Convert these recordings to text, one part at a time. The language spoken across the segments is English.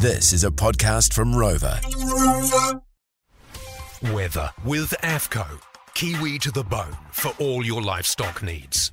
This is a podcast from Rova. Weather with Affco. Kiwi to the bone for all your livestock needs.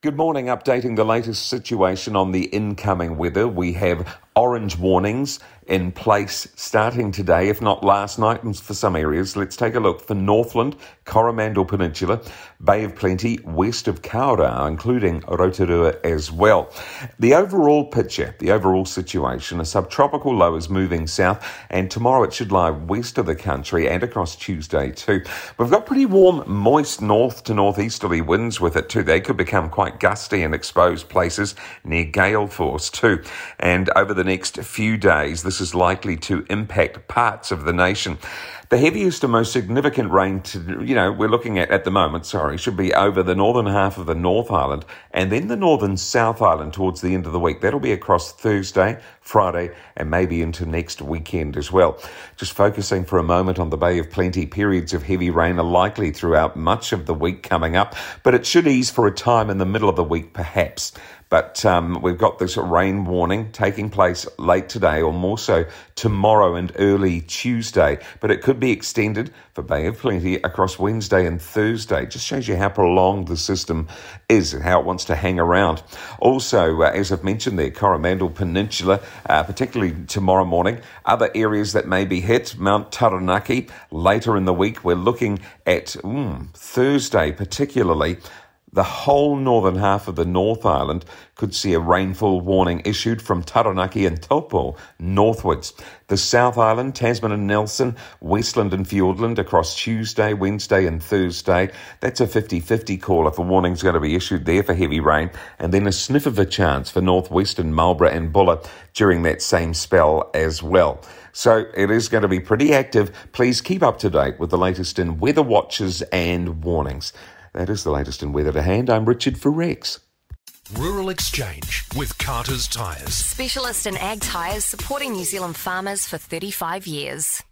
Good morning. Updating the latest situation on the incoming weather. We have orange warnings in place starting today, if not last night and for some areas. Let's take a look for Northland, Coromandel Peninsula, Bay of Plenty, west of Kawerau, including Rotorua as well. The overall picture, the overall situation, a subtropical low is moving south, and tomorrow it should lie west of the country and across Tuesday too. We've got pretty warm, moist north to northeasterly winds with it too. They could become quite gusty in exposed places near gale force too. And over the next few days, this is likely to impact parts of the nation. The heaviest and most significant rain, to, you know, we're looking at at the moment, sorry, should be over the northern half of the North Island and then the northern South Island towards the end of the week. That'll be across Thursday, Friday, and maybe into next weekend as well. Just focusing for a moment on the Bay of Plenty, periods of heavy rain are likely throughout much of the week coming up, but it should ease for a time in the middle of the week, perhaps. But um, we've got this rain warning taking place late today, or more so tomorrow and early Tuesday. But it could be extended for Bay of Plenty across Wednesday and Thursday. Just shows you how prolonged the system is and how it wants to hang around. Also, uh, as I've mentioned there, Coromandel Peninsula, uh, particularly tomorrow morning. Other areas that may be hit, Mount Taranaki later in the week. We're looking at mm, Thursday, particularly the whole northern half of the North Island could see a rainfall warning issued from Taranaki and Taupo northwards. The South Island, Tasman and Nelson, Westland and Fiordland across Tuesday, Wednesday and Thursday. That's a 50-50 call if a warning's going to be issued there for heavy rain. And then a sniff of a chance for northwestern Marlborough and Buller during that same spell as well. So it is going to be pretty active. Please keep up to date with the latest in weather watches and warnings. That is the latest in weather to hand. I'm Richard for Rex. Rural Exchange with Carter's Tyres. Specialist in ag tyres supporting New Zealand farmers for 35 years.